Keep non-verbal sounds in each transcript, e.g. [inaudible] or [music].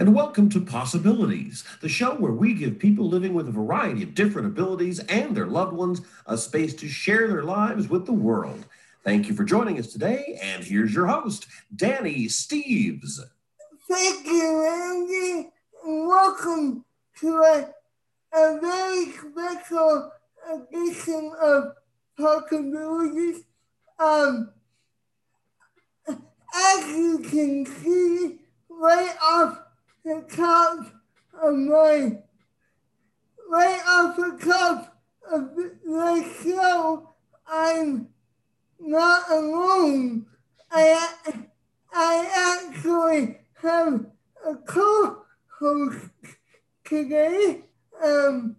and welcome to Possibilities, the show where we give people living with a variety of different abilities and their loved ones a space to share their lives with the world. Thank you for joining us today, and here's your host, Danny Steves. Thank you, Andy, and welcome to a, a very special edition of Possibilities. Um, as you can see, right off the top of my, right off the top of the show, I'm not alone. I, I actually have a co-host today. Um,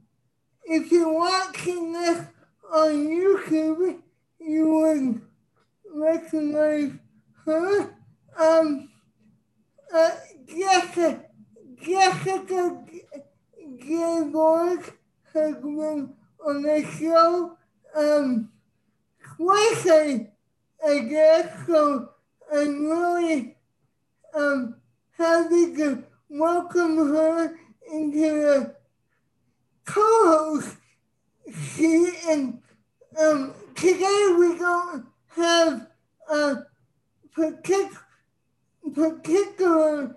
if you're watching this on YouTube, you would recognize her. Um, uh, Jessica, Jessica Gilborg has been on the show um, twice, I, I guess, so I'm really um, happy to welcome her into the co-host. And um, today we don't have a particular particular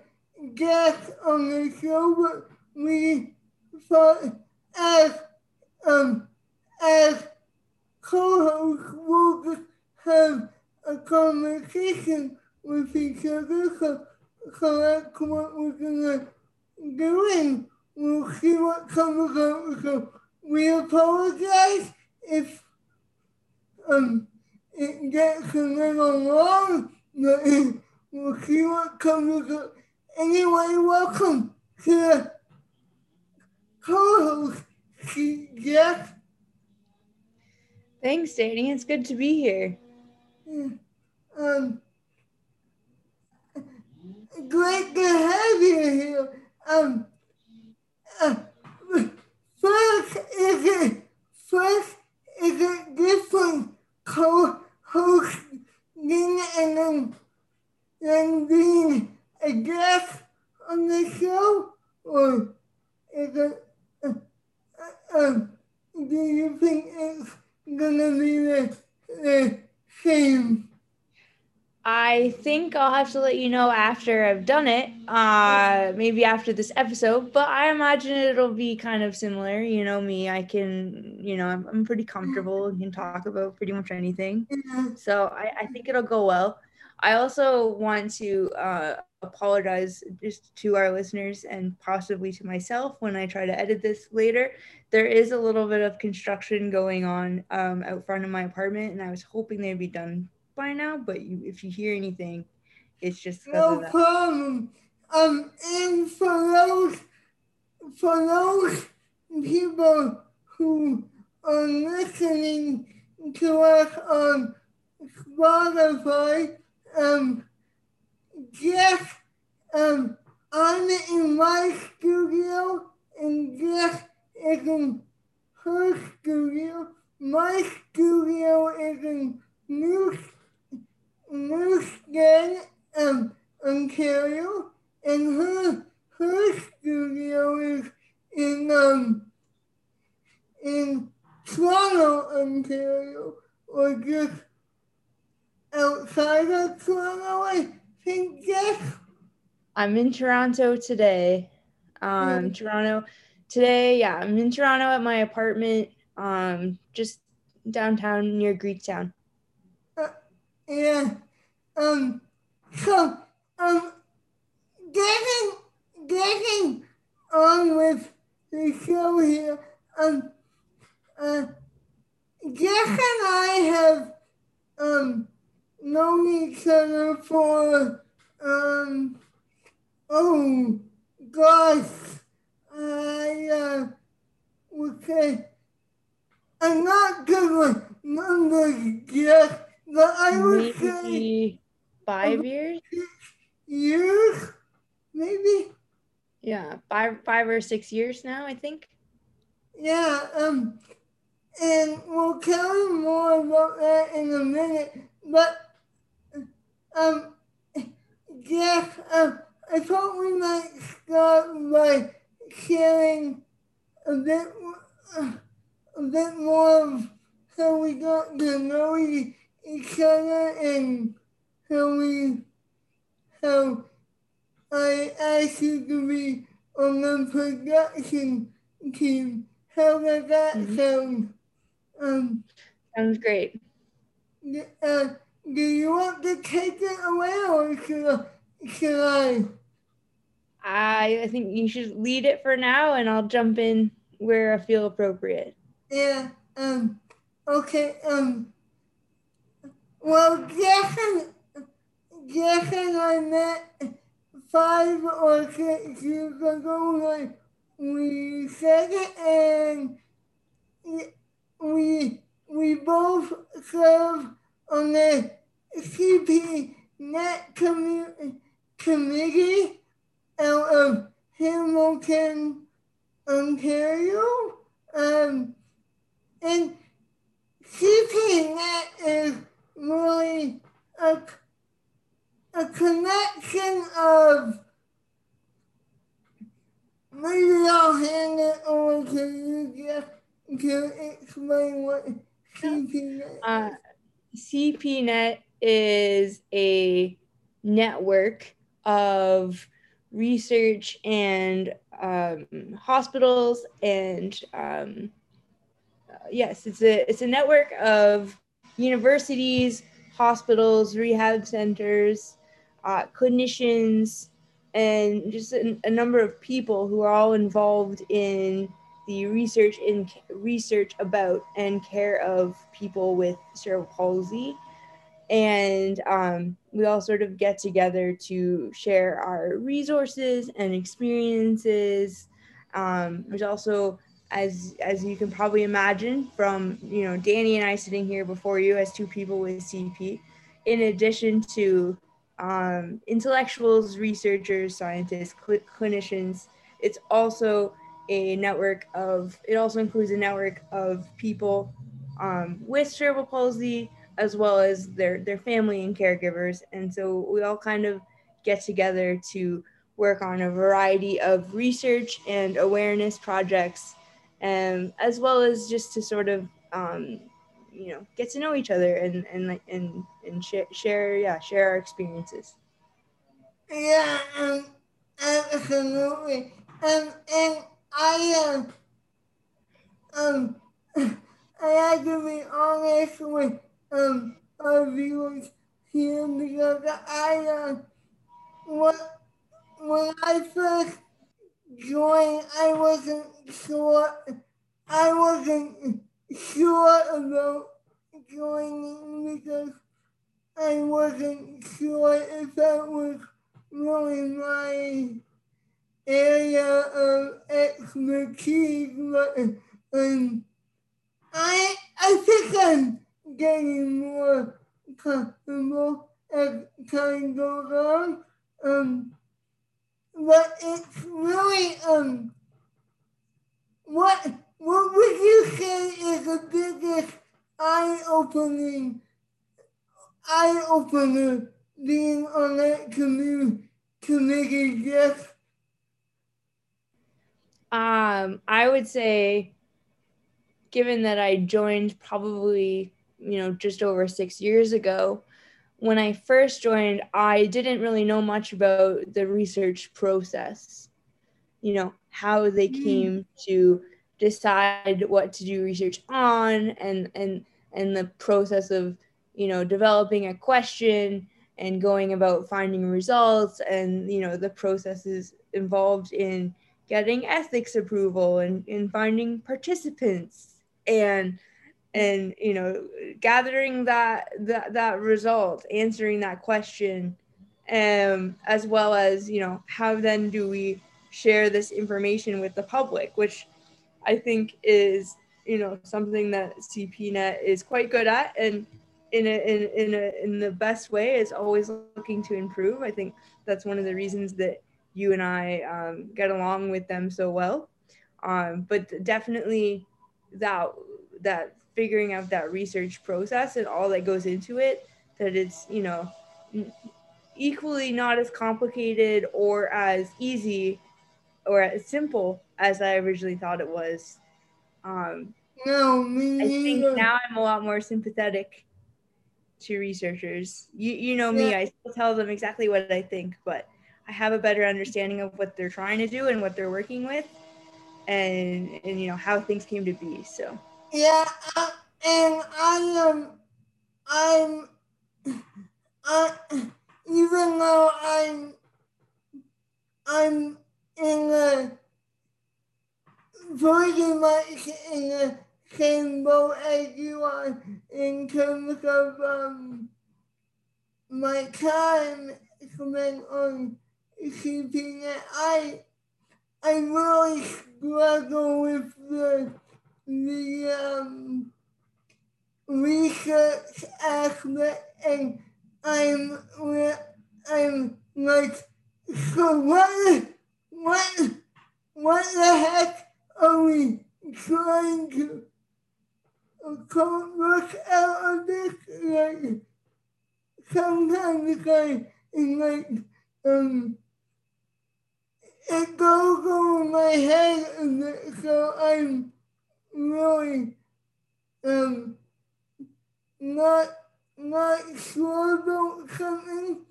guest on the show, but we thought as um as co-hosts we'll just have a conversation with each other. So, so that's what we're gonna do, and we'll see what comes out. So we apologize if um it gets a little long, but. [laughs] We'll see what comes up. Anyway, welcome to the co-host, Jeff. Thanks, Danny. It's good to be here. Um, great to have you here. Um, uh, first is it first is it different co-hosting and then than being a guest on the show? Or is it, uh, uh, um, do you think it's going to be the, the same? I think I'll have to let you know after I've done it, uh, maybe after this episode, but I imagine it'll be kind of similar. You know me, I can, you know, I'm, I'm pretty comfortable and can talk about pretty much anything. So I, I think it'll go well. I also want to uh, apologize just to our listeners and possibly to myself when I try to edit this later. There is a little bit of construction going on um, out front of my apartment, and I was hoping they'd be done by now. But you, if you hear anything, it's just no problem. Um, and for those for those people who are listening to us on Spotify um, Jeff, um, I'm in my studio and Jeff is in her studio. My studio is in New, Newstead, um, Ontario, and her her studio is in um in Toronto, Ontario, or just outside of Toronto, I. I'm in Toronto today. Um, Toronto today, yeah, I'm in Toronto at my apartment, um, just downtown near Greektown. Uh, yeah. Um. So, um, getting getting on with the show here. Um. Uh. Jeff and I have um known each other for, um, oh gosh, I uh, say, I'm not good with numbers yet, but I would maybe say five years. Years, maybe. Yeah, five, five or six years now, I think. Yeah, um, and we'll tell you more about that in a minute. But um, Jeff, um, I thought we might start by sharing a bit, a bit more of how we got to know each other and how we, how I asked you to be on the production team. How does that mm-hmm. sound? Um, Sounds great. Uh, do you want to take it away or should, should I? I, I think you should lead it for now and I'll jump in where I feel appropriate. Yeah. Um. Okay. Um. Well, Jeff and I met five or six years ago. Like we said and we we both serve on the CP Net commu- Committee out of Hamilton, Ontario. Um, and CPNet is really a, a connection of maybe I'll hand it over to you Jeff to explain what CPNet is. Uh, CPNet is a network of research and um, hospitals and um, uh, yes it's a it's a network of universities hospitals rehab centers uh, clinicians and just a, a, number of people who are all involved in the research in research about and care of people with cerebral palsy and um, we all sort of get together to share our resources and experiences um, there's also as as you can probably imagine from you know danny and i sitting here before you as two people with cp in addition to um, intellectuals researchers scientists cl- clinicians it's also a network of it also includes a network of people um, with cerebral palsy as well as their their family and caregivers. And so we all kind of get together to work on a variety of research and awareness projects and as well as just to sort of um, you know get to know each other and and and and share, share yeah share our experiences. Yeah um, absolutely. Um, and i um um [laughs] i have to be honest with um, our viewers here because I, uh, when, when I first joined, I wasn't sure, I wasn't sure about joining because I wasn't sure if that was really my area of expertise, but um, I I think I'm getting more comfortable as time goes on. Um, but it's really um, what what would you say is the biggest eye opening eye opener being on that community committee? Yes. Um, I would say, given that I joined probably you know, just over six years ago. When I first joined, I didn't really know much about the research process, you know, how they mm. came to decide what to do research on and and and the process of you know developing a question and going about finding results and you know the processes involved in getting ethics approval and in finding participants and and you know gathering that that that result answering that question um as well as you know how then do we share this information with the public which i think is you know something that cpnet is quite good at and in a, in, in, a, in the best way is always looking to improve. I think that's one of the reasons that you and i um, get along with them so well. Um, but definitely that that figuring out that research process and all that goes into it that it's you know equally not as complicated or as easy or as simple as I originally thought it was. Um, no, me I think neither. now I'm a lot more sympathetic to researchers. You you know me, Yeah. I still tell them exactly what I think, but I have a better understanding of what they're trying to do and what they're working with and and you know how things came to be. So Yeah, I, and I am, I'm, I, even though I'm, I'm in a pretty much in the same boat as you are in terms of um my time spent on keeping it. I, I really struggle with the the um, research aspect, and I'm I'm like, so what? What? What the heck are we trying to work out of this? Like, sometimes I like um. It goes over my head, and so I'm really um not not sure about something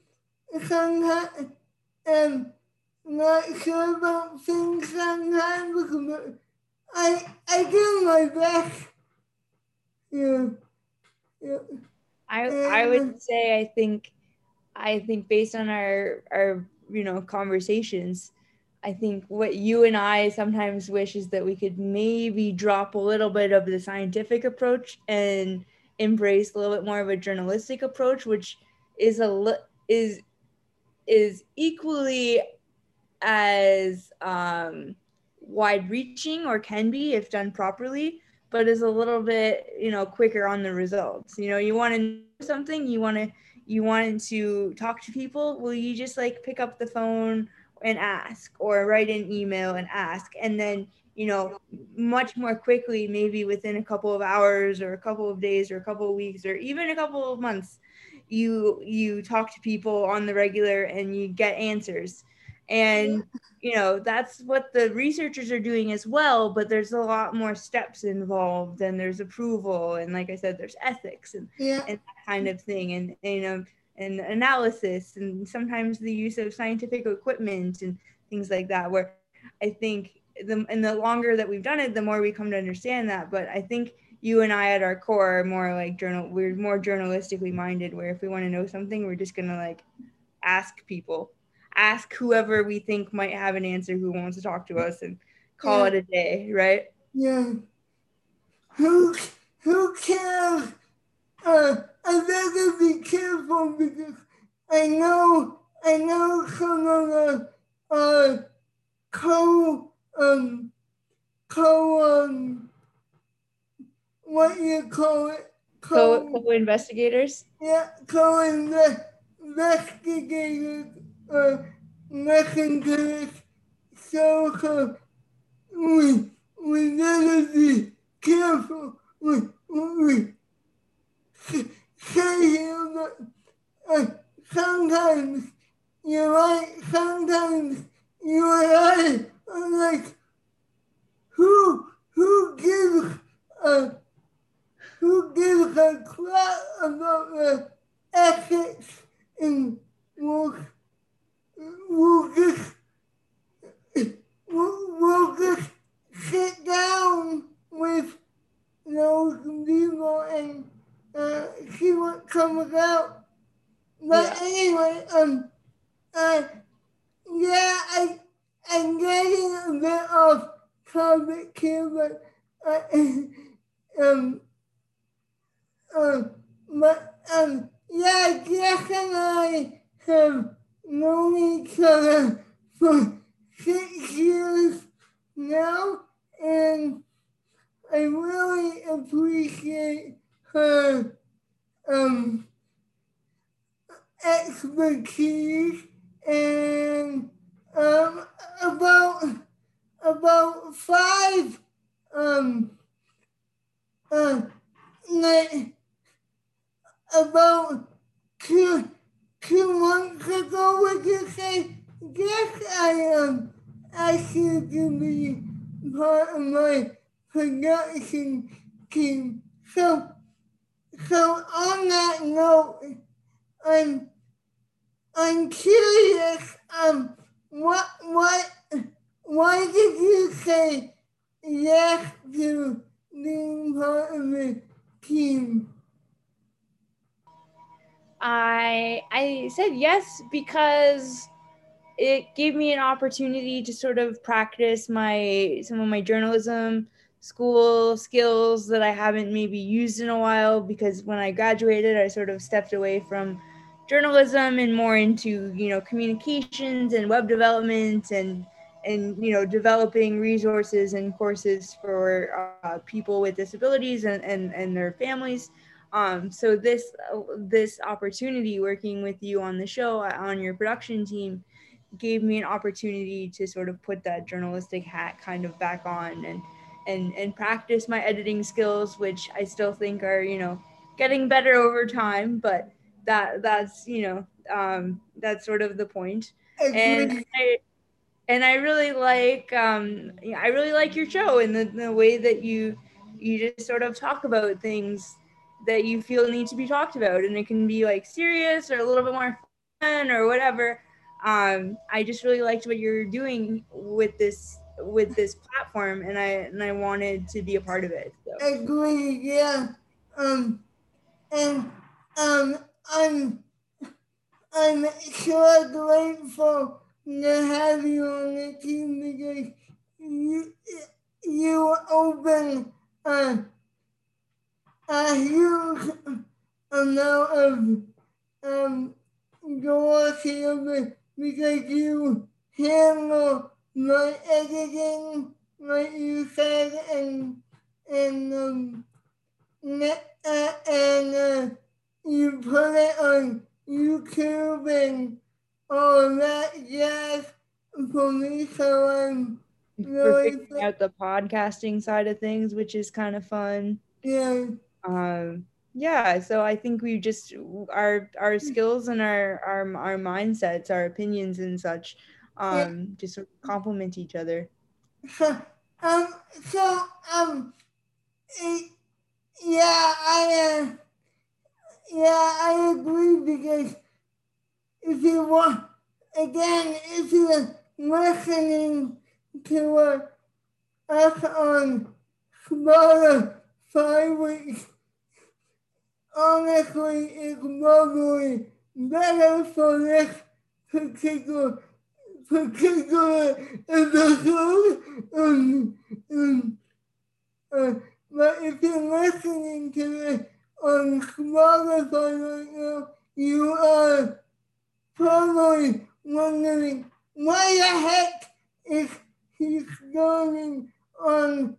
sometimes and not sure about things sometimes but I I do my best. Yeah. Yeah. I I would say I think I think based on our our you know conversations, I think what you and I sometimes wish is that we could maybe drop a little bit of the scientific approach and embrace a little bit more of a journalistic approach, which is a is is equally as um, wide reaching or can be if done properly, but is a little bit you know quicker on the results. You know, you want to know something, you want to you want to talk to people. Will you just like pick up the phone and ask, or write an email and ask, and then you know much more quickly, maybe within a couple of hours or a couple of days or a couple of weeks or even a couple of months you you talk to people on the regular and you get answers. And you know that's what the researchers are doing as well but there's a lot more steps involved and there's approval and like i said there's ethics and, Yeah. and that kind of thing. And, and you know and analysis and sometimes the use of scientific equipment and things like that where i think the and the longer that we've done it the more we come to understand that but i think you and I at our core are more like journal we're more journalistically minded where if we want to know something we're just gonna like ask people ask whoever we think might have an answer who wants to talk to us and call Yeah. it a day right Yeah. Who who cares? Uh, I better be careful because I know I know some of the uh co um co um what you call it? Co co-investigators? Yeah, co investigators uh listen to this show so we we gotta be careful. We s- say but uh, sometimes you're right, sometimes you and I are like who who gives a who gives a crap about the ethics and will will just we'll, we'll just sit down with those people and uh, see what come out. But Yeah. anyway, um, uh, yeah, I, I'm getting a bit off topic here, but uh, [laughs] um, um, but um, yeah, Jack and I have known each other for six years now, and I really appreciate her um, expertise and um, about about five um, uh, like about two two months ago, would you say, yes, I am actually to be part of my production team. So, so on that note, I'm, I'm curious, um, what, what, why did you say yes to being part of the team? I I said yes because it gave me an opportunity to sort of practice my some of my journalism school skills that I haven't maybe used in a while because when I graduated I sort of stepped away from journalism and more into you know communications and web development and and you know developing resources and courses for uh, people with disabilities and, and and their families um, so this uh, this opportunity working with you on the show uh, on your production team gave me an opportunity to sort of put that journalistic hat kind of back on and and and practice my editing skills which i still think are you know getting better over time but that that's you know um that's sort of the point. And I, and i really like um i really like your show and the, the way that you you just sort of talk about things that you feel need to be talked about and it can be like serious or a little bit more fun or whatever um, i just really liked what you're doing with this with this platform and i and i wanted to be a part of it so. agree yeah um and um i'm i'm so grateful to have you on the team because you you open uh a huge amount of um, doors here because you handle my editing, like you said, and and um, uh, and uh, you put it on YouTube and all that jazz for me. So I'm really out the podcasting side of things, which is kind of fun. Yeah um, yeah so i think we just our our skills and our our, our mindsets our opinions and such um yeah. just complement each other. Um so um yeah i uh, yeah i agree because if you want again if you're listening to uh, us on smaller five weeks honestly probably better for this particular particular episode. Um, um, uh, but if you're listening to this on Spotify right now, you are probably wondering why the heck is he starting on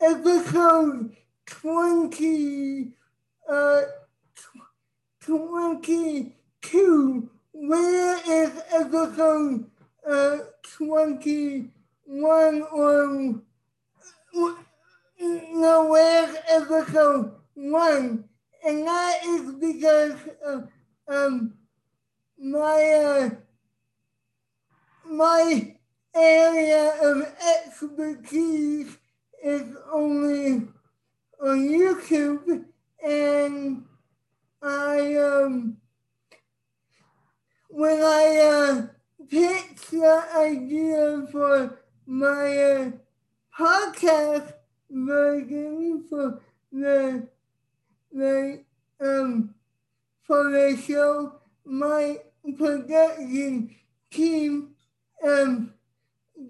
episode 20 uh, 22. Where is episode uh, 21 or no, where's episode 1? And that is because uh, um, my uh, my area of expertise is only on YouTube and I um when I uh, pitched the idea for my uh, podcast version for the the um for the show, my production team um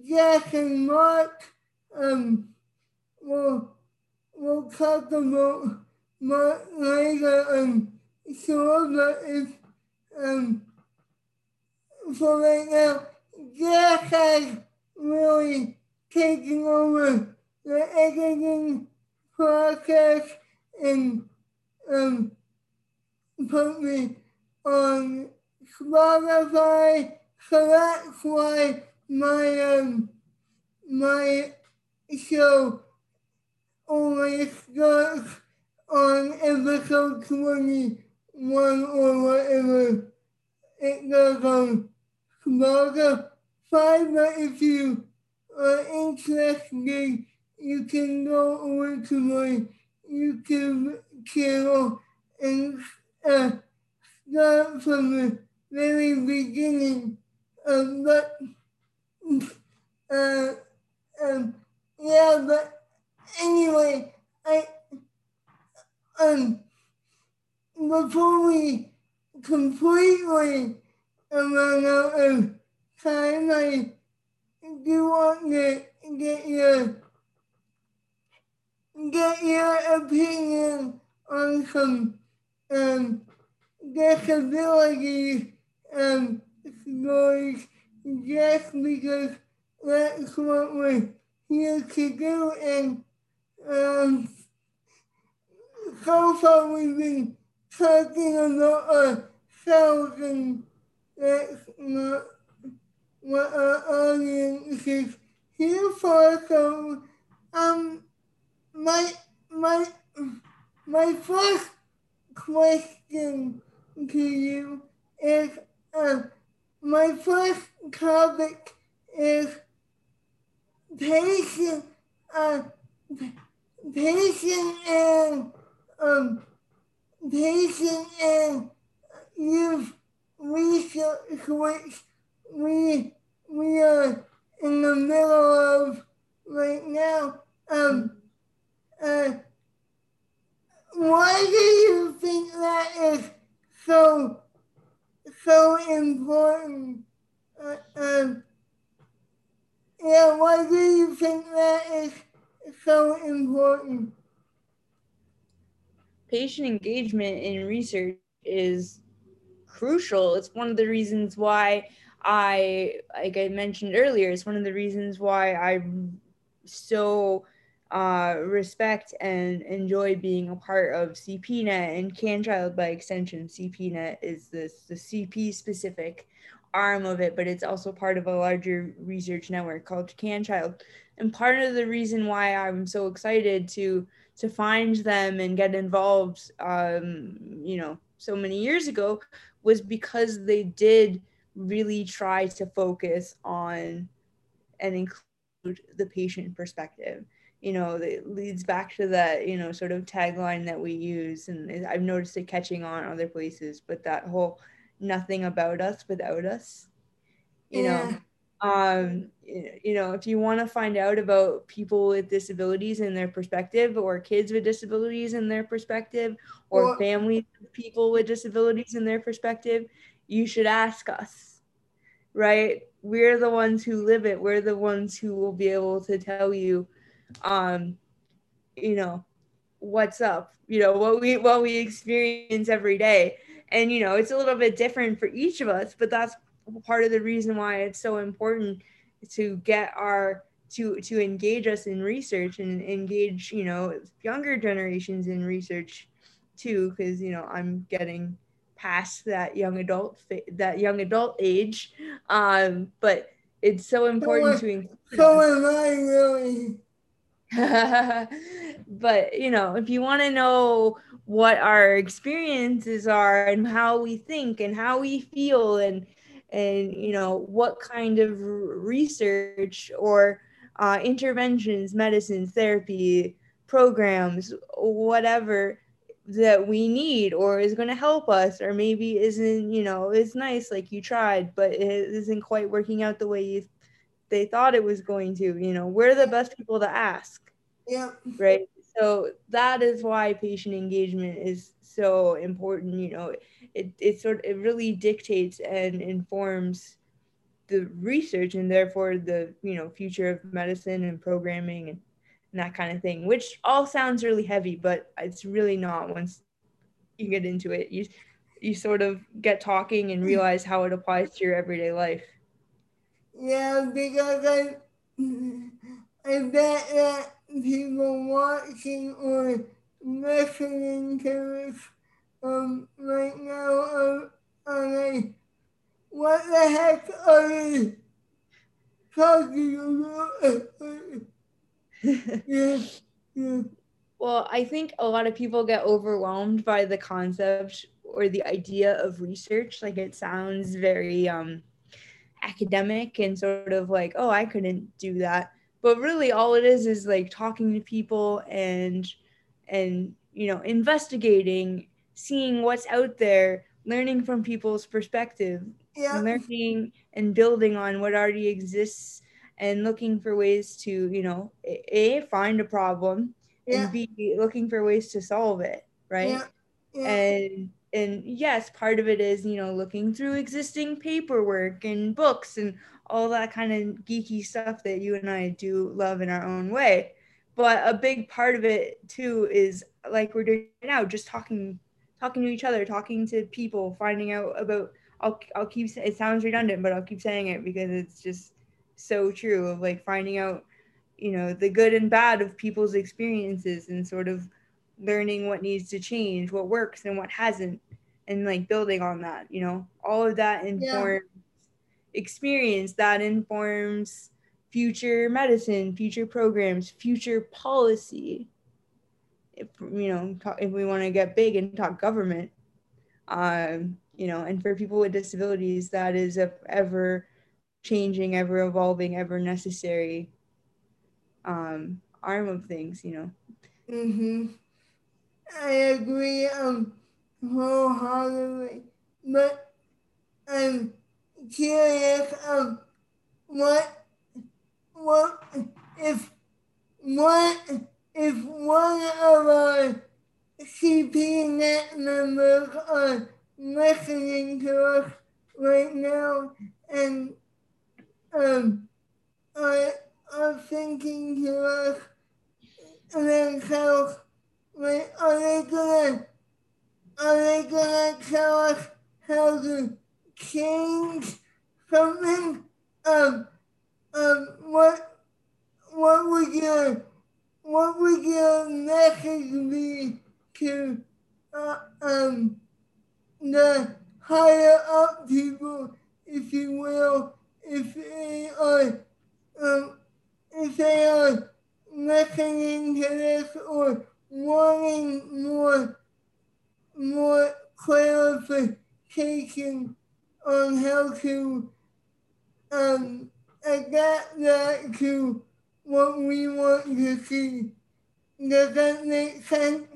Jack and Mark um will will talk about my later um so that is um so right now Jack has really taken over the editing process and um put me on Spotify so that's why my um my show only starts on episode 21 or whatever it goes on Smarter Fiber. If you are interested, you can go over to my YouTube channel and uh, start from the very beginning. Um, but uh, um, yeah, but anyway, I um before we completely run out of time, I do want to get your get your opinion on some um, disabilities um, stories just because that's what we're here to do. And um, so far we've been talking about ourselves and that's not what our audience is here for. So um my my my first question to you is uh, my first topic is patient uh, patient and um patient and youth research which we we are in the middle of right now. Um uh, why do you think that is so so important? Uh, um, yeah, why do you think that is so important? Patient engagement in research is crucial. It's one of the reasons why I, like I mentioned earlier, it's one of the reasons why I'm so uh, respect and enjoy being a part of CPNet and CanChild by extension. CPNet is this the CP specific arm of it, but it's also part of a larger research network called CanChild. And part of the reason why I'm so excited to to find them and get involved, um, you know, so many years ago, was because they did really try to focus on and include the patient perspective you know, it leads back to that, you know, sort of tagline that we use. And I've noticed it catching on other places, but that whole nothing about us without us, you yeah. know. Um, you know, if you want to find out about people with disabilities and their perspective, or kids with disabilities and their perspective, or well, families of people with disabilities and their perspective, you should ask us, right? We're the ones who live it. We're the ones who will be able to tell you um, you know, what's up, you know, what we what we experience every day. And you know, it's a little bit different for each of us, but that's part of the reason why it's so important to get our to to engage us in research and engage, you know, younger generations in research too, because you know, I'm getting past that young adult that young adult age. Um, but it's so important so, to so am I really [laughs] but you know if you want to know what our experiences are and how we think and how we feel and and you know what kind of research or uh, interventions medicines therapy programs whatever that we need or is going to help us or maybe isn't you know it's nice like you tried but it isn't quite working out the way you they thought it was going to you know we're the best people to ask. Yeah. Right so that is why patient engagement is so important you know it, it sort of it really dictates and informs the research and therefore the you know future of medicine and programming and, and that kind of thing which all sounds really heavy but it's really not once you get into it. You you sort of get talking and realize how it applies to your everyday life. Yeah, because I, [laughs] I bet that people watching or listening to this um, right now are, are like, what the heck are they talking about? [laughs] yeah, yeah. Well, I think a lot of people get overwhelmed by the concept or the idea of research. Like it sounds very um, academic and sort of like, oh, I couldn't do that. But really, all it is is like talking to people and and you know investigating, seeing what's out there, learning from people's perspective, yeah. learning and building on what already exists, and looking for ways to you know a find a problem yeah. and b looking for ways to solve it, right? Yeah. Yeah. And and yes, part of it is, you know, looking through existing paperwork and books and all that kind of geeky stuff that you and I do love in our own way. But a big part of it too is like we're doing now, just talking talking to each other, talking to people, finding out about I'll I'll keep it sounds redundant, but I'll keep saying it because it's just so true of like finding out, you know, the good and bad of people's experiences and sort of learning what needs to change, what works and what hasn't, and like building on that, you know, all of that informs yeah. Experience that informs future medicine, future programs, future policy. If you know, if we want to get big and talk government, um, you know, and for people with disabilities, that is a ever changing, ever evolving, ever necessary um, arm of things, you know. Mm-hmm. I agree um wholeheartedly, but I'm curious um what what if what if one of our CP net members are listening to us right now and um are, are thinking to us themselves Wait, are they gonna are they gonna tell us how to change something? Um, um, what what would your what would your message be to uh, um the higher up people, if you will, if they are um, if they are listening to this or wanting more more clarification on how to um, adapt that to what we want to see. Does that make sense?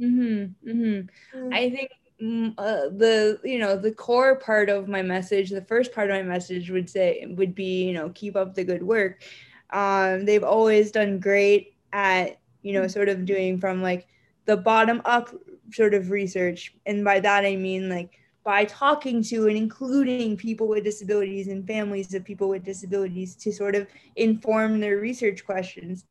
Mm-hmm. Mm-hmm. Mm. I think mm, uh, the you know the core part of my message, the first part of my message would say would be you know keep up the good work. Um, they've always done great at you know, sort of doing from like the bottom up sort of research. And by that, I mean like by talking to and including people with disabilities and families of people with disabilities to sort of inform their research questions.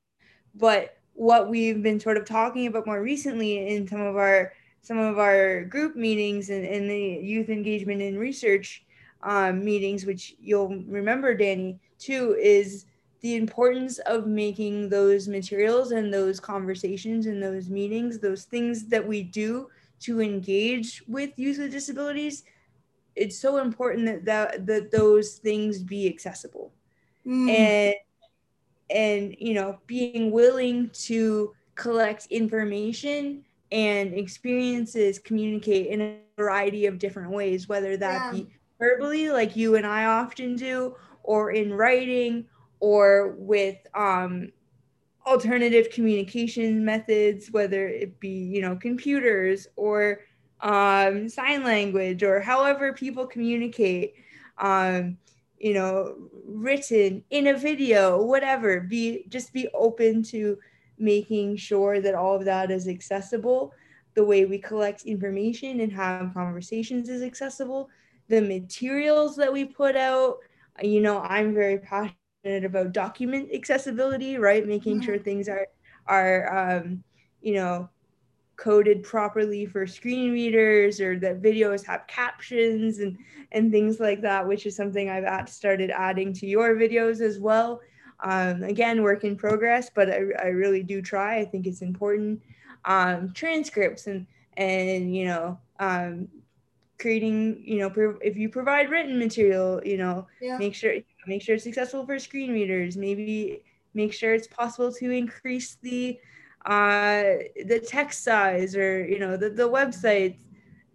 But what we've been sort of talking about more recently in some of our some of our group meetings and, and the youth engagement and research um, meetings, which you'll remember, Danny, too, is the importance of making those materials and those conversations and those meetings, those things that we do to engage with youth with disabilities, it's so important that that, that those things be accessible. Mm. And and you know, being willing to collect information and experiences communicate in a variety of different ways, whether that yeah. be verbally, like you and I often do, or in writing, or with um, alternative communication methods, whether it be, you know, computers or um, sign language or however people communicate, um, you know, written in a video, whatever, be just be open to making sure that all of that is accessible. The way we collect information and have conversations is accessible. The materials that we put out, you know, I'm very passionate about document accessibility, right? Making mm-hmm. sure things are are um, you know coded properly for screen readers or that videos have captions and and things like that, which is something I've started adding to your videos as well. Um, again, work in progress, but I, I really do try. I think it's important. Um, transcripts and and you know um, creating you know if you provide written material you know yeah. make sure make sure it's accessible for screen readers. Maybe make sure it's possible to increase the uh the text size or you know the, the website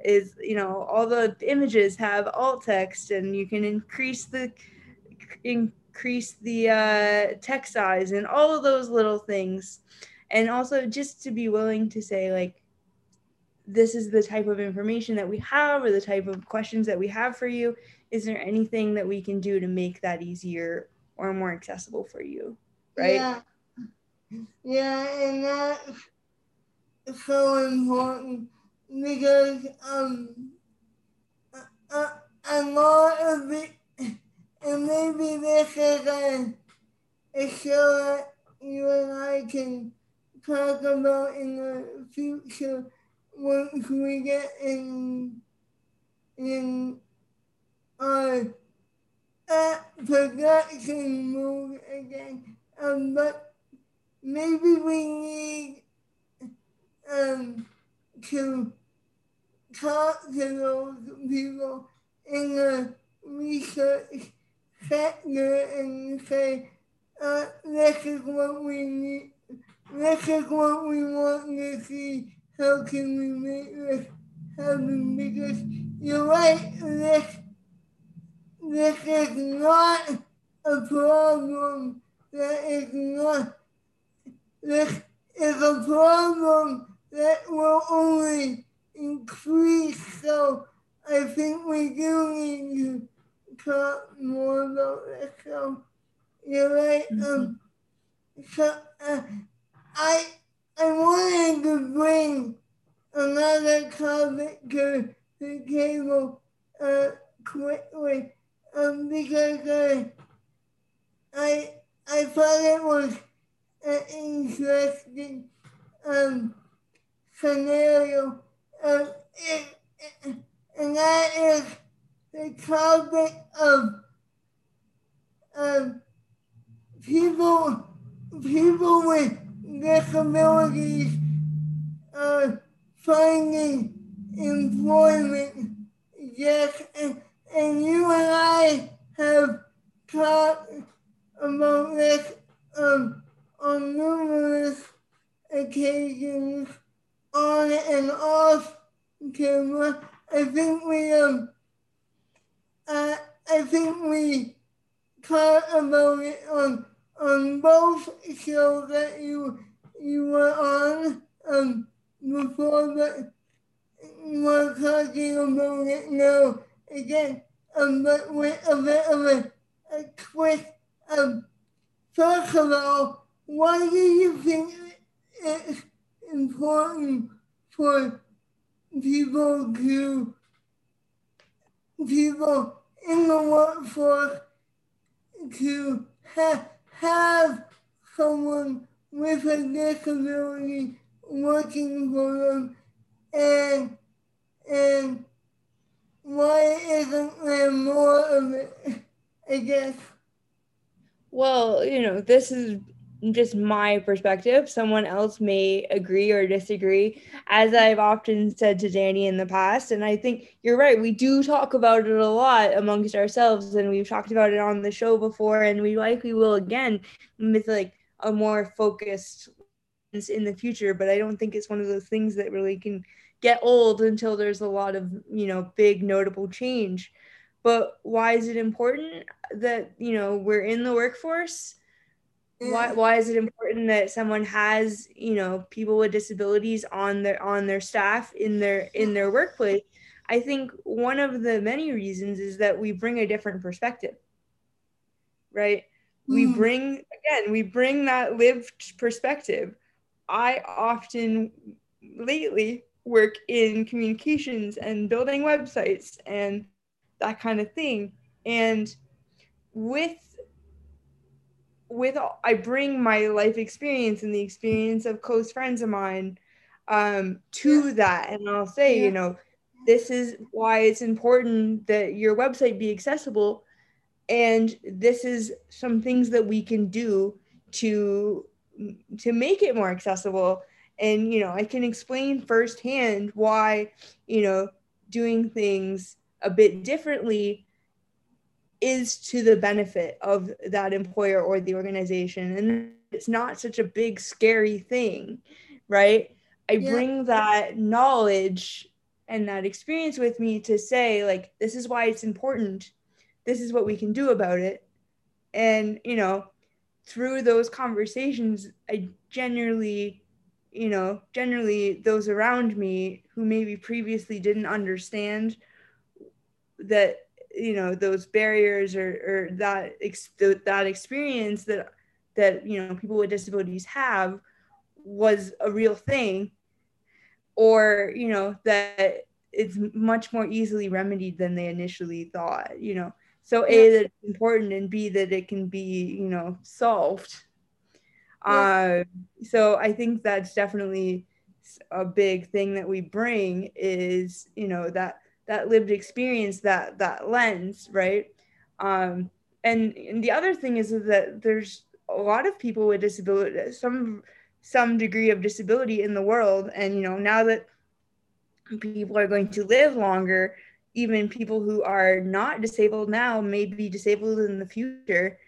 is you know all the images have alt text and you can increase the increase the uh, text size and all of those little things. And also just to be willing to say like this is the type of information that we have or the type of questions that we have for you is there anything that we can do to make that easier or more accessible for you? Right? Yeah, yeah and that's so important because um a, a lot of it and maybe this is a, a show that you and I can talk about in the future once we get in in our uh, production mode again. Um, but maybe we need um, to talk to those people in the research sector and say, uh, this is what we need, this is what we want to see how can we make this happen? Because you're right, this, this is not a problem that is not, this is a problem that will only increase. So I think we do need to talk more about this. So you're right. Um, mm-hmm. Um, so uh, I I wanted to bring another topic to the table uh, quickly um, because I I thought it was an interesting um, scenario, um, it, it, and that is the topic of um, people people with disabilities uh, finding employment. Yes, and, and you and I have talked about this um, on numerous occasions, on and off camera. I think we um, uh, I think we talked about it on on both shows that you you were on um, before, but we're talking about it now again. Um, with a bit of a, a twist. Um, first of all, why do you think it's important for people to people in the workforce to have have someone with a disability working for them and and why isn't there more of it I guess well you know this is just my perspective. Someone else may agree or disagree, as I've often said to Danny in the past. And I think you're right. We do talk about it a lot amongst ourselves, and we've talked about it on the show before, and we likely will again with like a more focused in the future. But I don't think it's one of those things that really can get old until there's a lot of you know big notable change. But why is it important that you know we're in the workforce? why why is it important that someone has you know people with disabilities on their on their staff in their in their workplace i think one of the many reasons is that we bring a different perspective right mm. we bring again we bring that lived perspective i often lately work in communications and building websites and that kind of thing and with with I bring my life experience and the experience of close friends of mine um, to that, and I'll say, yeah. you know, this is why it's important that your website be accessible, and this is some things that we can do to to make it more accessible. And you know, I can explain firsthand why you know doing things a bit differently is to the benefit of that employer or the organization. And it's not such a big scary thing right? I yeah. bring that knowledge and that experience with me to say like this is why it's important. This is what we can do about it. And you know through those conversations i generally you know generally those around me who maybe previously didn't understand that you know those barriers or, or that ex- that experience that that you know people with disabilities have was a real thing. Or you know that it's much more easily remedied than they initially thought you know. So a that it's important and b that it can be you know solved uh, so i think that's definitely a big thing that we bring is you know that that lived experience that that lens right? Um and, and the other thing is that there's a lot of people with disability some some degree of disability in the world. And you know now that people are going to live longer even people who are not disabled now may be disabled in the future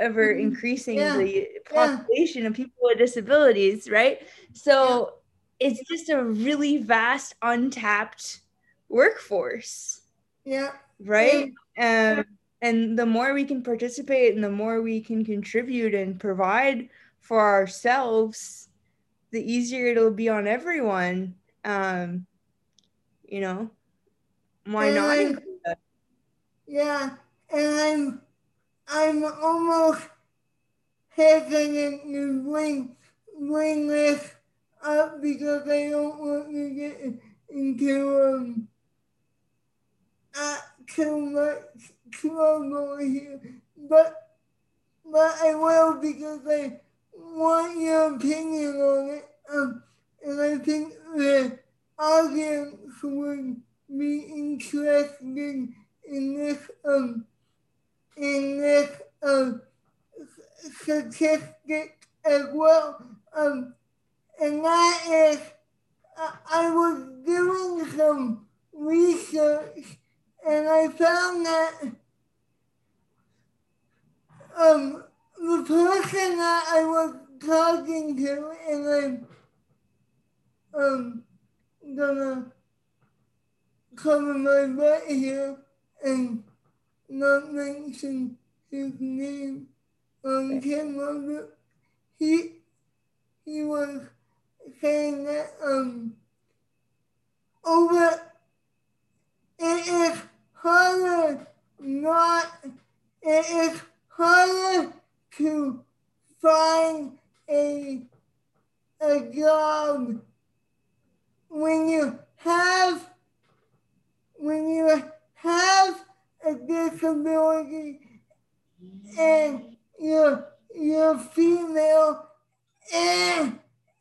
ever mm-hmm. increasing yeah. the population yeah. of people with disabilities right so yeah. it's just a really vast untapped workforce yeah right um, and the more we can participate and the more we can contribute and provide for ourselves, the easier it'll be on everyone. Um, you know, why and not? I, yeah, and I'm I'm almost hesitant to bring bring this up because I don't want to get into um uh, too much trouble here, but but I will because I want your opinion on it. Um, and I think the audience would be interested in this um in this um statistic as well. Um, and that is, I, was doing some research and I found that um the person that I was talking to, and I'm um, gonna cover my butt here and not mention his name. On camera, but he he was saying that um over it is harder not it is harder to find a, a job when you have when you have a disability and you're you're female and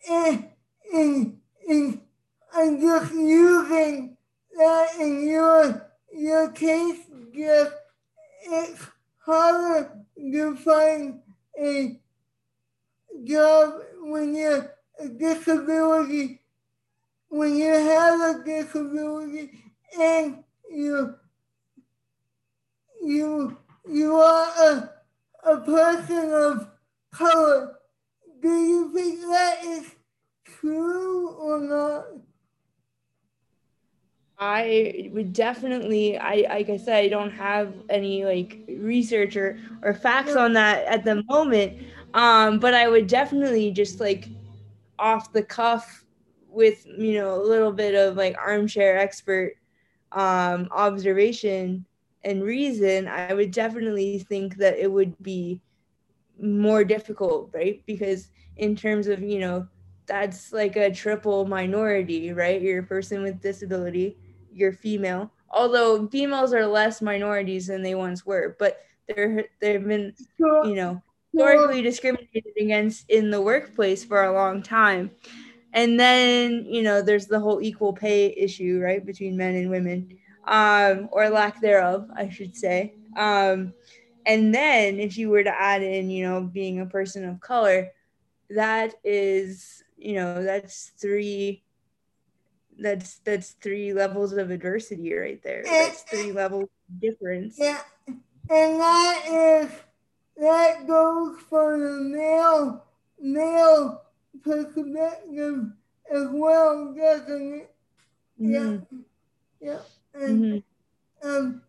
and, and, and I'm just using that in your your case just it's harder to find a job when you're a disability, when you have a disability and you you you are a, a person of color. Do you think that is true or not? I would definitely, I like I said, I don't have any like research or, or facts on that at the moment. Um, but I would definitely just like off the cuff with you know a little bit of like armchair expert um, observation and reason, I would definitely think that it would be more difficult, right? Because in terms of you know that's like a triple minority, right? You're a person with disability you're female. Although females are less minorities than they once were, but they're they've been you know historically discriminated against in the workplace for a long time. And then, you know, there's the whole equal pay issue, right, between men and women, um, or lack thereof, I should say. Um, and then if you were to add in, you know, being a person of color, that is, you know, that's three that's that's three levels of adversity right there. That's three levels of difference. Yeah, and that is that goes for the male male perspective as well, doesn't it? Mm. Yeah. yeah. And, mm-hmm. um,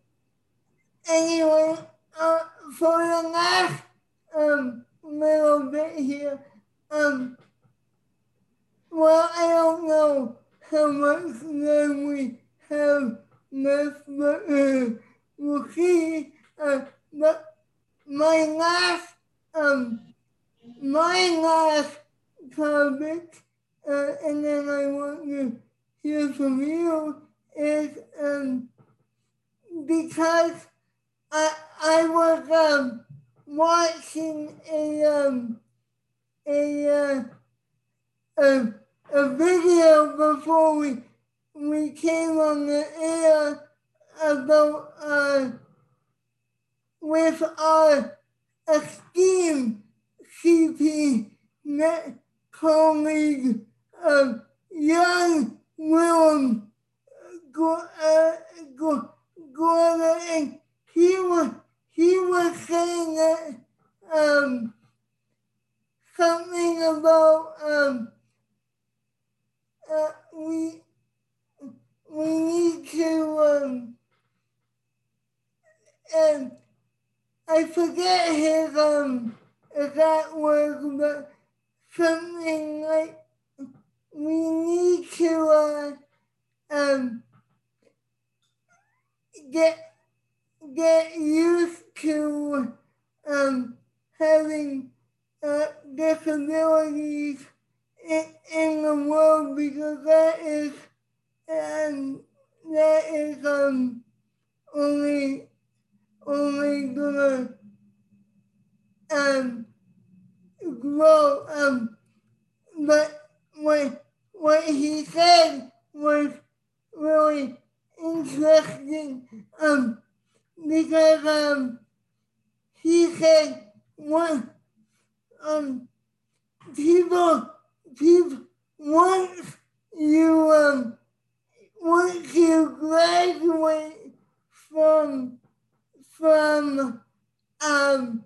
anyway, uh, for the last um, little bit here, um, well, I don't know how much time we have left, but uh, we'll see. Uh, but my last, um, my last topic, uh, and then I want to hear from you, is um, because I I was um, watching a um, a, uh, a video before we we came on the air about uh, with our esteemed CP net colleague uh, Jan Willem uh, Gorter, and he was he was saying that um, something about um, uh, we we need to um, and I forget his um exact words, but something like we need to uh, um get get used to um having uh, disabilities in, the world because that is and that is um only only gonna um grow um but what what he said was really interesting um because um he said one um people people once you um once you graduate from from um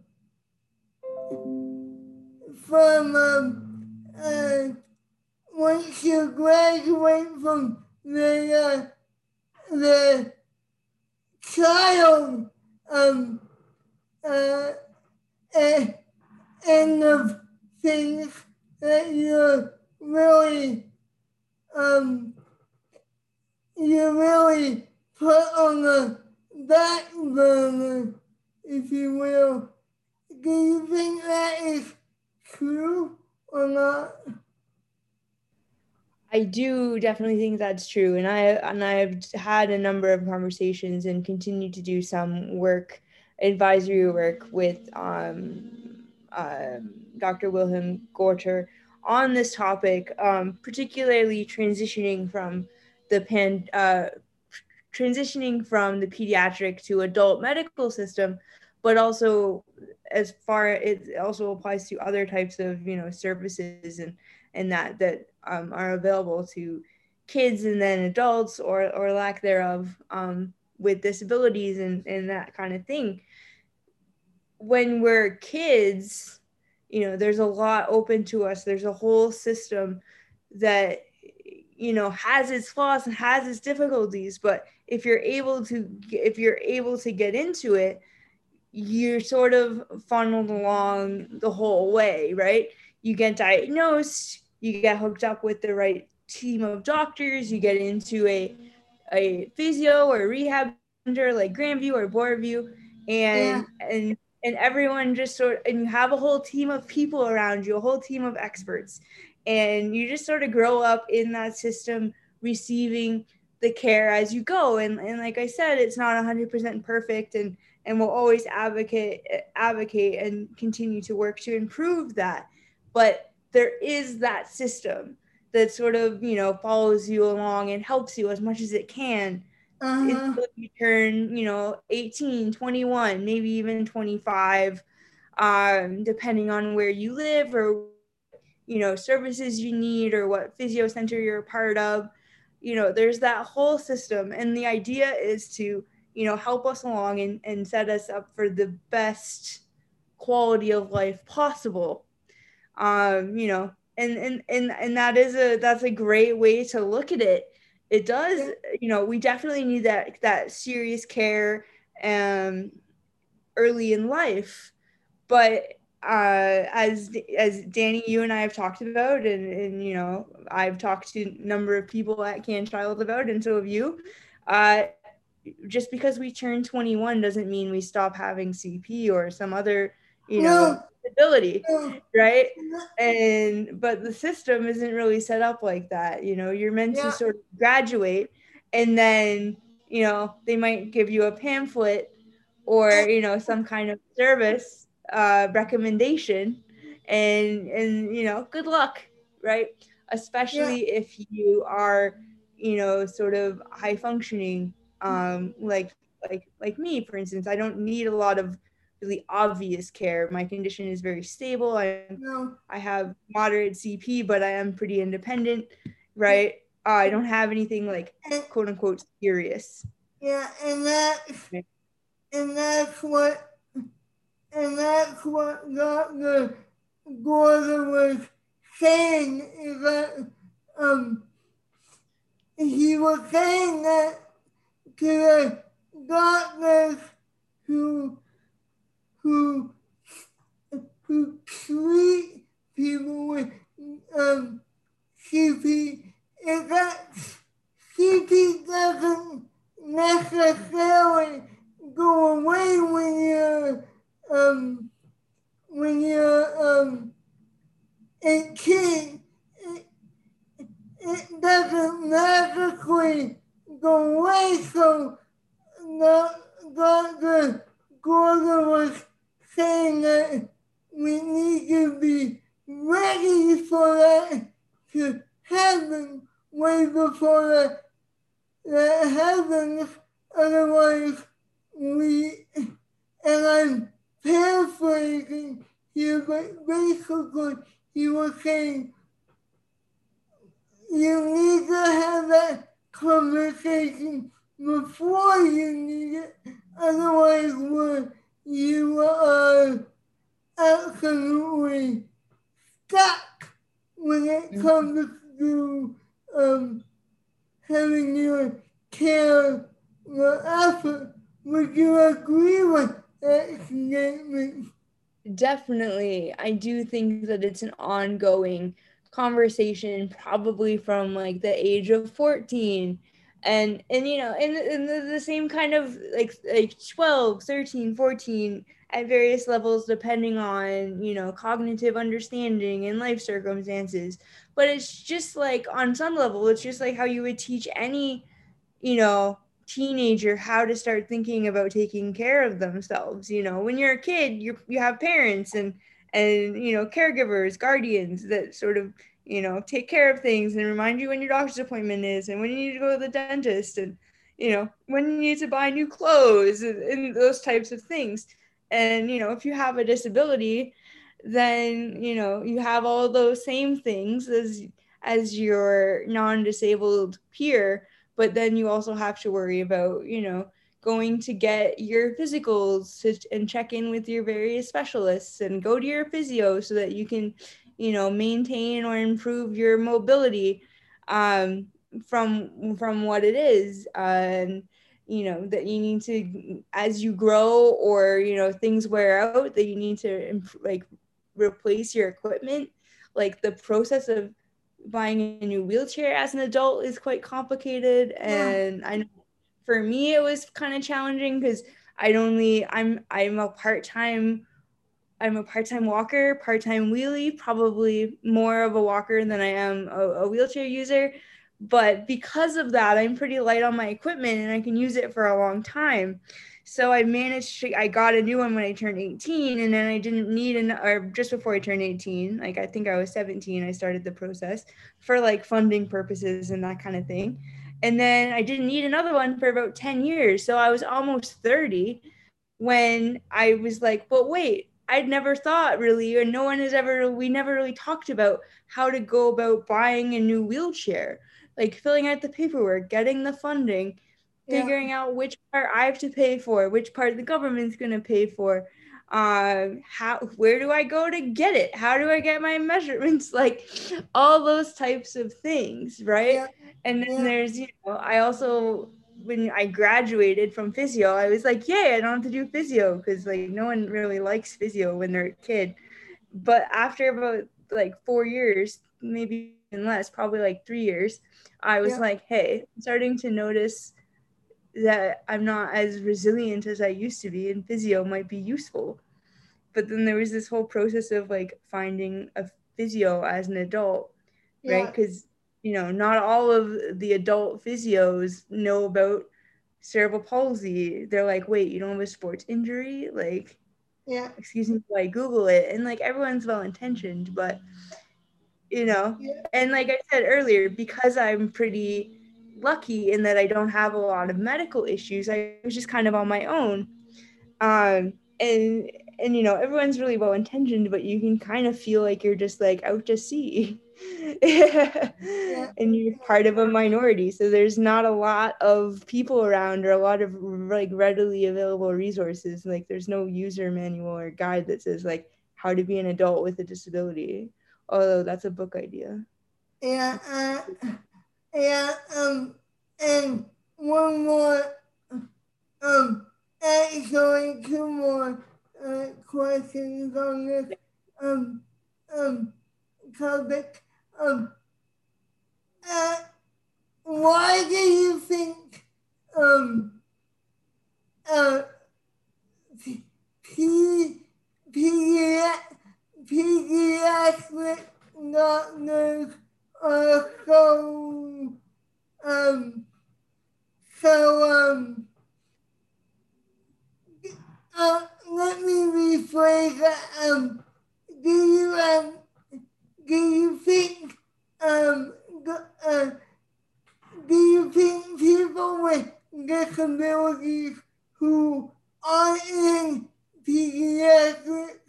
from um uh once you graduate from the uh, the child um uh, uh end of things that you really um you really put on the back burner, if you will. Do you think that is true or not? I do definitely think that's true, and I and I've had a number of conversations and continue to do some work, advisory work with um, uh, Dr. Willem Gorter on this topic, um, particularly transitioning from the pan uh, transitioning from the pediatric to adult medical system, but also as far as it also applies to other types of you know services and and that that um, are available to kids and then adults or or lack thereof um, with disabilities and and that kind of thing. When we're kids, you know, there's a lot open to us. There's a whole system that you know has its flaws and has its difficulties but if you're able to if you're able to get into it you're sort of funneled along the whole way right you get diagnosed you get hooked up with the right team of doctors you get into a a physio or rehab center like grandview or Bloorview and yeah. and and everyone just sort and you have a whole team of people around you a whole team of experts and you just sort of grow up in that system receiving the care as you go and, and like i said it's not 100% perfect and and we'll always advocate advocate and continue to work to improve that but there is that system that sort of you know follows you along and helps you as much as it can. Uh-huh. until you turn you know 18 21 maybe even 25 um, depending on where you live or you know services you need or what physio center you're a part of. You know there's that whole system. And the idea is to you know help us along and, and set us up for the best quality of life possible. Um you know and and and and that is a that's a great way to look at it. It does you know we definitely need that that serious care um early in life. But uh as as danny you and i have talked about and and you know i've talked to a number of people at CanChild about and so have you uh just because we turn 21 doesn't mean we stop having cp or some other you know ability right? And but the system isn't really set up like that you know? You're meant yeah. to sort of graduate and then you know they might give you a pamphlet or you know some kind of service uh, recommendation and and you know good luck right? Especially yeah. if you are you know sort of high functioning um like like like me for instance i don't need a lot of really obvious care. My condition is very stable. I no. I have moderate CP, but I am pretty independent, right? Uh, I don't have anything like quote unquote serious. Yeah, and that's and that's what and that's what Dr. Gorter was saying is that um he was saying that to the doctors who who who treat people with um, CP is that CP doesn't necessarily go away when you're um, when you're um, 18. It, it doesn't magically go away, so the doctor Gorter was saying that we need to be ready for that to happen way before that, that happens. Otherwise, we, and I'm paraphrasing here, but basically, he was saying you need to have that conversation before you need it. Otherwise, we're you are absolutely stuck when it comes to um, having your care effort. Would you agree with that statement? Definitely. I do think that it's an ongoing conversation, probably from like the age of 14 and and you know in, in the, the same kind of like like 12 13 14 at various levels depending on you know cognitive understanding and life circumstances. But it's just like on some level it's just like how you would teach any you know teenager how to start thinking about taking care of themselves. You know when you're a kid you you have parents and and you know caregivers guardians that sort of you know, take care of things and remind you when your doctor's appointment is and when you need to go to the dentist and, you know, when you need to buy new clothes and, and those types of things. And, you know, if you have a disability, then, you know, you have all those same things as as your non-disabled peer, but then you also have to worry about, you know, going to get your physicals to, and check in with your various specialists and go to your physio so that you can you know maintain or improve your mobility um, from from what it is and you know that you need to as you grow or you know things wear out that you need to imp- like replace your equipment like the process of buying a new wheelchair as an adult is quite complicated and yeah. i know for me it was kind of challenging because i'd only i'm i'm a part-time I'm a part-time walker, part-time wheelie, probably more of a walker than I am a, a, wheelchair user. But because of that, I'm pretty light on my equipment and I can use it for a long time. So I managed to, I got a new one when I turned 18 and then I didn't need an, or just before I turned 18, like I think I was 17, I started the process for like funding purposes and that kind of thing. And then I didn't need another one for about 10 years. So I was almost 30 when I was like, but wait, I'd never thought really, and no one has ever, we never really talked about how to go about buying a new wheelchair, like filling out the paperwork, getting the funding, figuring out which part I have to pay for, which part the government's going to pay for. um how where do i go to get it how do i get my [laughs] measurements like all those types of things right yeah. and then yeah. there's you know i also when i graduated from physio i was like yay i don't have to do physio because like no one really likes physio when they're a kid but after about like four years maybe even less probably like three years i was yeah. like hey i'm starting to notice that I'm not as resilient as I used to be, and physio might be useful. But then there was this whole process of like finding a physio as an adult, yeah. right? Because you know, not all of the adult physios know about cerebral palsy. They're like, wait, you don't have a sports injury? Like, yeah, excuse me, I Google it, and like everyone's well intentioned, but you know, yeah. and like I said earlier, because I'm pretty lucky in that I don't have a lot of medical issues. I was just kind of on my own. Um, and and you know, everyone's really well intentioned, but you can kind of feel like you're just like out to sea. [laughs] [laughs] and you're part of a minority. So there's not a lot of people around or a lot of like readily available resources. Like there's no user manual or guide that says like how to be an adult with a disability. Although that's a book idea. Yeah, uh, yeah, um, and one more, um, actually two more uh, questions on this um, um, topic. Um, uh, why do you think um, uh, p- pediatric doctors are so um, so, um, uh, let me rephrase that. Um, do you, um, do you think, um, uh, do you think people with disabilities who are in pediatrics,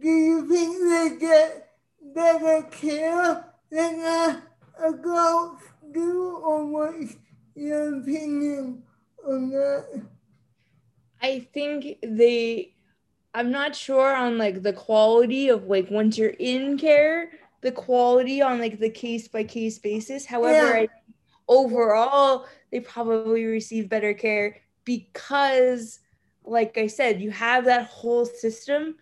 do you think they get better care than uh, adults? do or what's your opinion on that? I think they I'm not sure on like the quality of like once you're in care, the quality on like the case by case basis. However, yeah. I, overall they probably receive better care because like I said, you have that whole system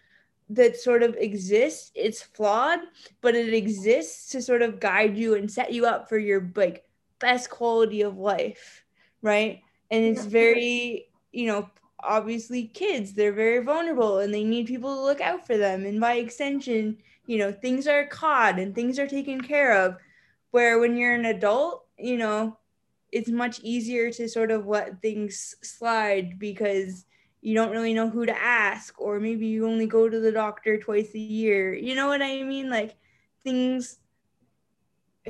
that sort of exists. It's flawed, but it exists to sort of guide you and set you up for your like best quality of life, right? And it's very, you know, obviously kids, they're very vulnerable and they need people to look out for them. And by extension, you know, things are caught and things are taken care of. Where when you're an adult, you know, it's much easier to sort of let things slide because you don't really know who to ask or maybe you only go to the doctor twice a year you know what i mean like things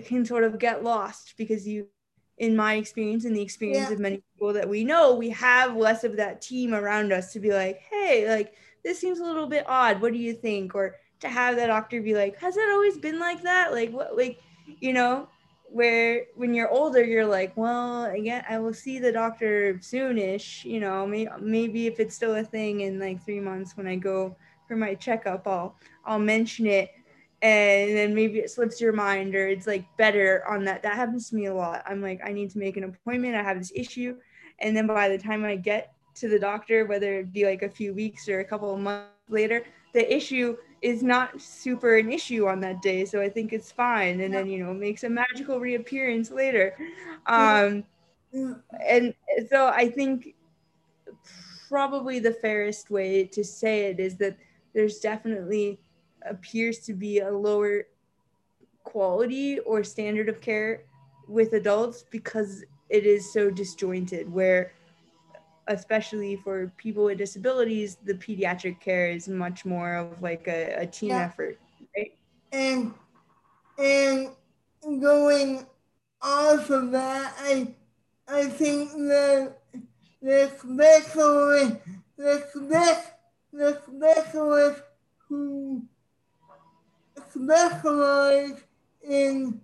can sort of get lost because you in my experience and the experience yeah. of many people that we know we have less of that team around us to be like hey like this seems a little bit odd what do you think or to have that doctor be like has it always been like that? Like what like you know where when you're older you're like well again i will see the doctor soonish you know maybe, maybe if it's still a thing in like three months when i go for my checkup i'll i'll mention it. And then maybe it slips your mind or it's like better on that. That happens to me a lot. I'm like i need to make an appointment. I have this issue. And then by the time i get to the doctor whether it be like a few weeks or a couple of months later the issue is not super an issue on that day so i think it's fine. And then you know makes a magical reappearance later. Um and so i think probably the fairest way to say it is that there's definitely appears to be a lower quality or standard of care with adults because it is so disjointed where especially for people with disabilities, the pediatric care is much more of like a, a team yeah. effort, right? And and going off of that, I I think that the specialist the spec the specialist who specialize in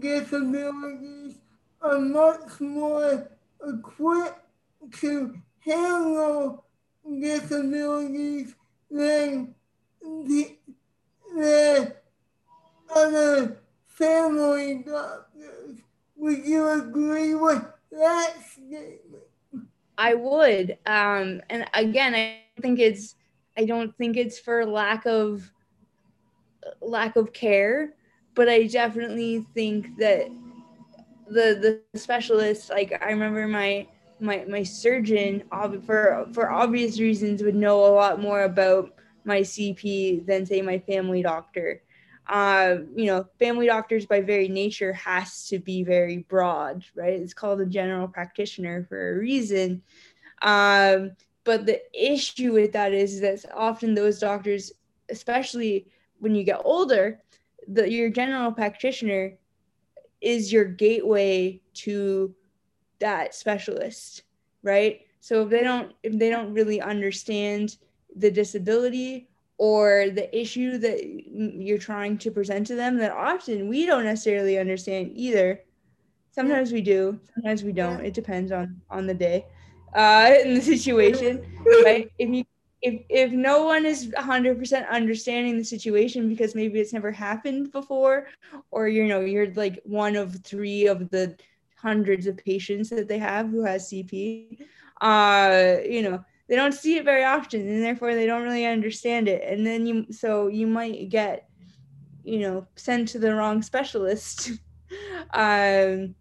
disabilities are much more equipped to handle disabilities than the, the other family doctors. Would you agree with that statement? I would. Um, and again, I think it's I don't think it's for lack of lack of care, but I definitely think that the the specialists like I remember my my my surgeon for for obvious reasons would know a lot more about my CP than say my family doctor. Uh, you know, family doctors by very nature has to be very broad, right? It's called a general practitioner for a reason. Um, but the issue with that is that often those doctors, especially when you get older, the your general practitioner is your gateway to that specialist, right? So if they don't if they don't really understand the disability or the issue that you're trying to present to them that often we don't necessarily understand either. Sometimes we do sometimes we don't. It depends on on the day uh [laughs] in the situation right? If you if if no one is 100% understanding the situation because maybe it's never happened before or you know you're like one of three of the hundreds of patients that they have who has cp uh you know they don't see it very often and therefore they don't really understand it. And then you so you might get you know sent to the wrong specialist. [laughs] Um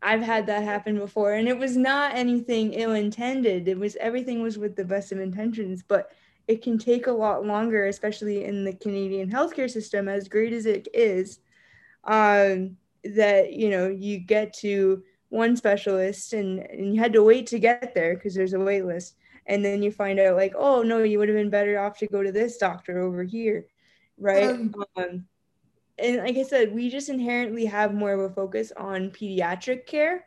i've had that happen before and it was not anything ill intended. It was everything was with the best of intentions but it can take a lot longer especially in the canadian healthcare system as great as it is. Um that you know you get to one specialist and, and you had to wait to get there because there's a wait list and then you find out like oh no you would have been better off to go to this doctor over here right um, um, and like i said we just inherently have more of a focus on pediatric care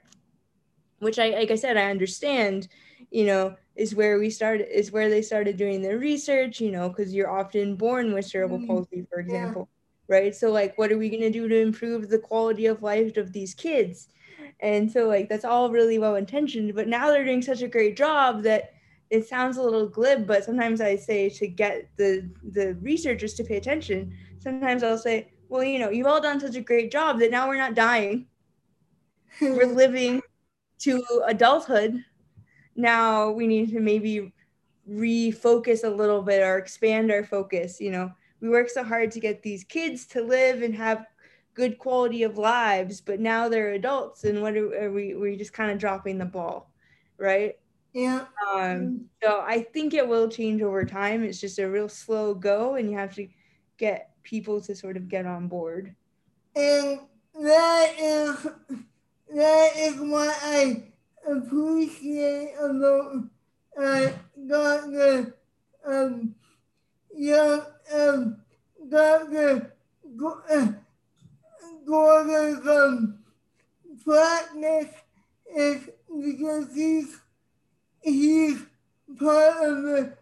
which i like i said i understand you know is where we started is where they started doing their research you know because you're often born with cerebral mm-hmm. palsy for example. Right so like what are we going to do to improve the quality of life of these kids and so like that's all really well intentioned but now they're doing such a great job that it sounds a little glib, but sometimes I say to get the the researchers to pay attention. Sometimes I'll say, well, you know, you've all done such a great job that now we're not dying. [laughs] we're living to adulthood. Now we need to maybe refocus a little bit or expand our focus. You know, we work so hard to get these kids to live and have good quality of lives, but now they're adults, and what are, are we? We're just kind of dropping the ball, right? Yeah. Um, so I think it will change over time. It's just a real slow go, and you have to get people to sort of get on board. And that is that is what I appreciate about uh, Dr. Um, Jan um, Dr. Uh, Gorter's um, practice is because he's he's part of the,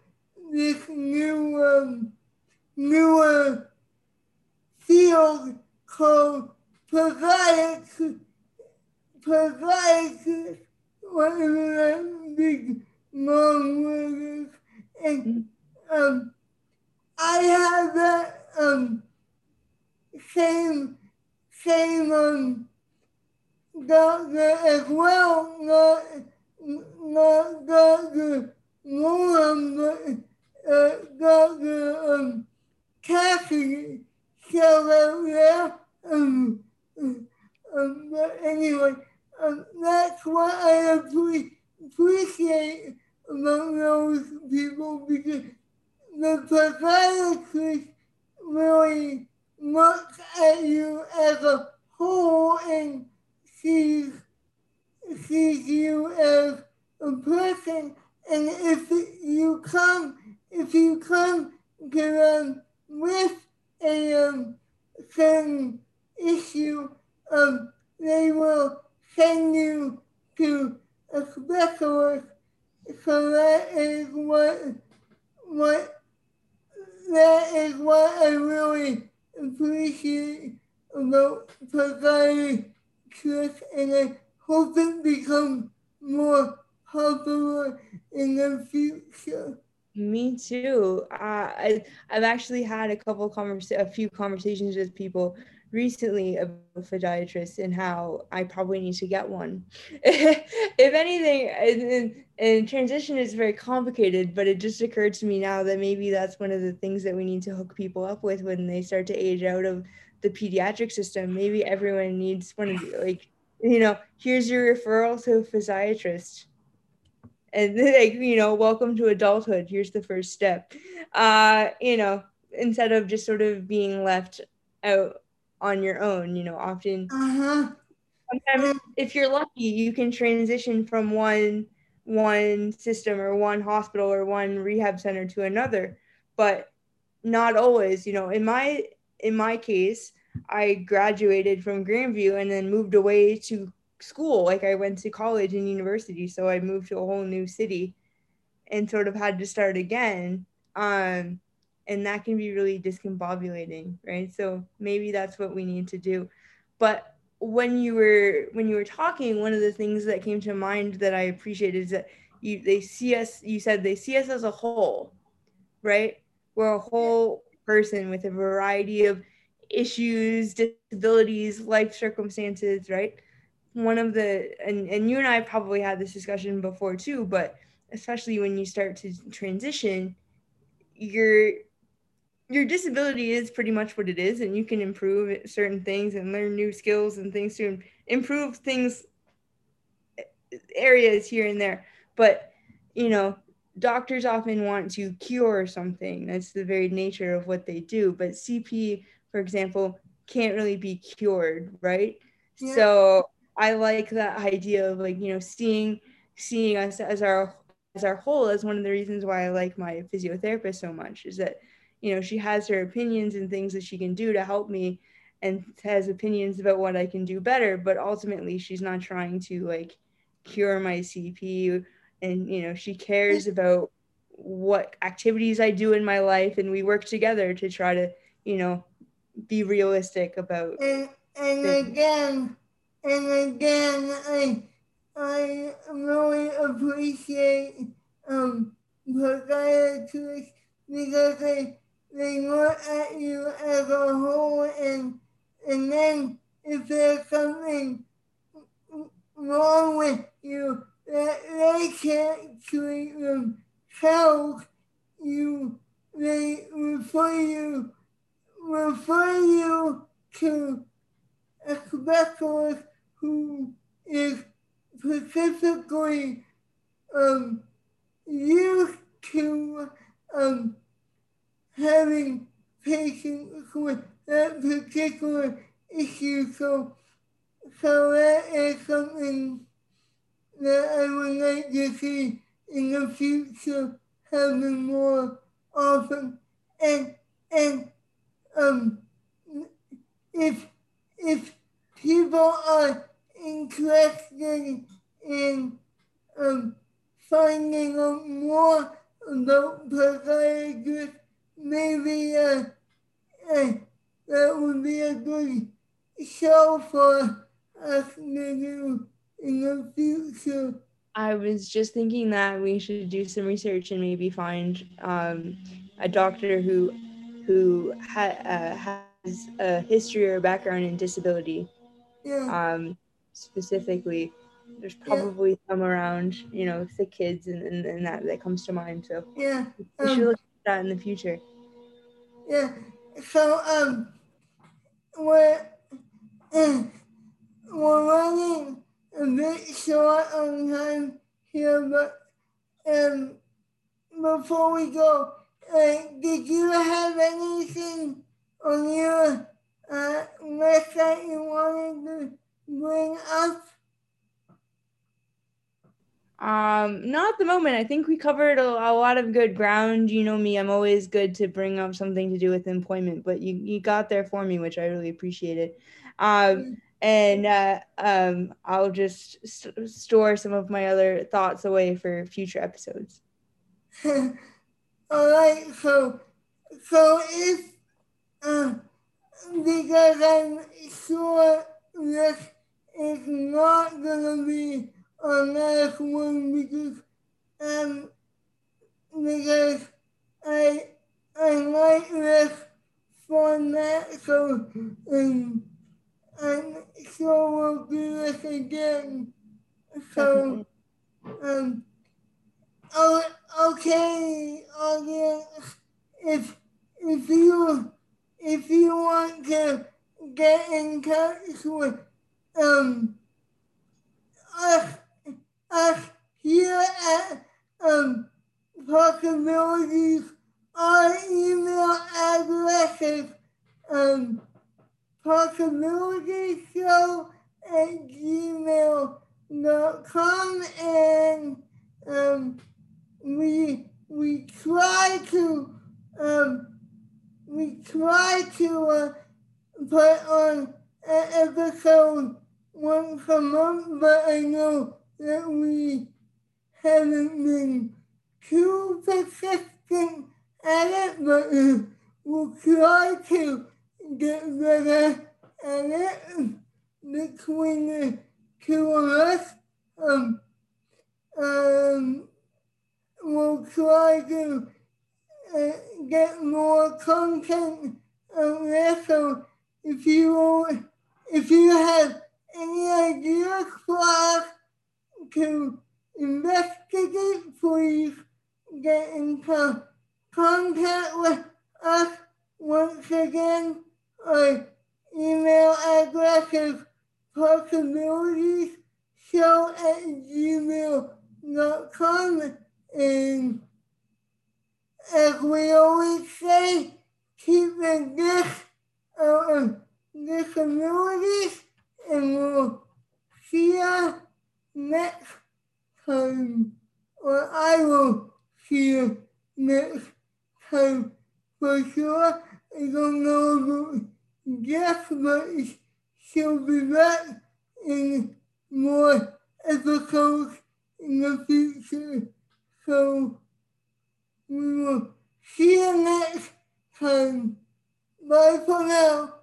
this new um, newer field called podiatrics. Podiatrics, whatever that big long word is, and um, I have that um same same um doctor as well, not not Dr. Moore, but uh, Dr. Um, Cassidy showed up there. Um, um, but anyway, um, that's what I appreciate about those people because the podiatrist really looks at you as a whole and sees sees you as a person, and if you come, if you come to them with a um, certain issue, um, they will send you to a specialist. So that is what what that is what I really appreciate about providing trust and I hope it becomes more popular in the future. Me too. Uh, I I've actually had a couple convers a few conversations with people recently about podiatrists and how I probably need to get one. [laughs] if anything, and, and transition is very complicated, but it just occurred to me now that maybe that's one of the things that we need to hook people up with when they start to age out of the pediatric system. Maybe everyone needs one of the, like, you know, here's your referral to a physiatrist and [laughs] like you know welcome to adulthood here's the first step uh you know instead of just sort of being left out on your own you know often uh-huh. sometimes if you're lucky you can transition from one one system or one hospital or one rehab center to another but not always you know in my in my case i graduated from grandview and then moved away to school. Like I went to college and university, so I moved to a whole new city and sort of had to start again. Um, and that can be really discombobulating, right? So maybe that's what we need to do. But when you were when you were talking, one of the things that came to mind that I appreciated is that you they see us. You said they see us as a whole, right? We're a whole person with a variety of issues, disabilities, life circumstances, right? one of the and, and you and I probably had this discussion before too, but especially when you start to transition, your your disability is pretty much what it is, and you can improve certain things and learn new skills and things to improve things eh, areas here and there. But you know, doctors often want to cure something. That's the very nature of what they do. But CP, for example, can't really be cured, right? Yeah. So I like that idea of like, you know, seeing seeing us as our as our whole is one of the reasons why I like my physiotherapist so much is that, you know, she has her opinions and things that she can do to help me and has opinions about what I can do better, but ultimately she's not trying to like cure my CP and you know, she cares about what activities I do in my life and we work together to try to, you know, be realistic about and, and again and again, I I really appreciate um podiatrists because they they look at you as a whole and and then if there's something wrong with you that they can't treat themselves, you they refer you refer you to a specialist who is specifically um, used to um, having patients with that particular issue. So, so that is something that I would like to see in the future having more often. And and um, if if people are interested in um, finding out more about podiatrists, maybe uh, uh, that would be a good show for us to do in the future. I was just thinking that we should do some research and maybe find um, a doctor who who ha- uh, has a history or background in disability. Yeah. Um, specifically. There's probably yeah. some around, you know, the kids and, and, and, that that comes to mind. So yeah, we um, should look at that in the future. Yeah. So um, we're uh, [clears throat] we're running a bit short on time here, but um, before we go, did you have anything on your uh, list that you wanted to bring up? Um, not at the moment. I think we covered a, a, lot of good ground. You know me, I'm always good to bring up something to do with employment, but you, you got there for me, which I really appreciated. Um, and uh, um, I'll just st- store some of my other thoughts away for future episodes. [laughs] All right. So, so if uh, because I'm sure this is not gonna be our last one because I'm because I I like this format, so um, I'm sure we'll do this again. So, um, oh, okay, audience, if if you if you want to get in touch with um us here at um possibilities our email addresses um possibilities show at gmail.com and um we we try to um we try to uh, put on an episode once a month, but I know that we haven't been too persistent at it, but uh, we'll try to get better at it between the two of us. Um, um, we'll try to uh, get more content out there. So if you if you have any ideas for us to investigate, please get in contact with us. Once again, our email address is possibilities show at gmail.com and as we always say, keep the gifts of disabilities and we'll see you next time. Or I will see you next time for sure. I don't know about Jeff, but she'll be back in more episodes in the future. So we will see you next time. Bye for now.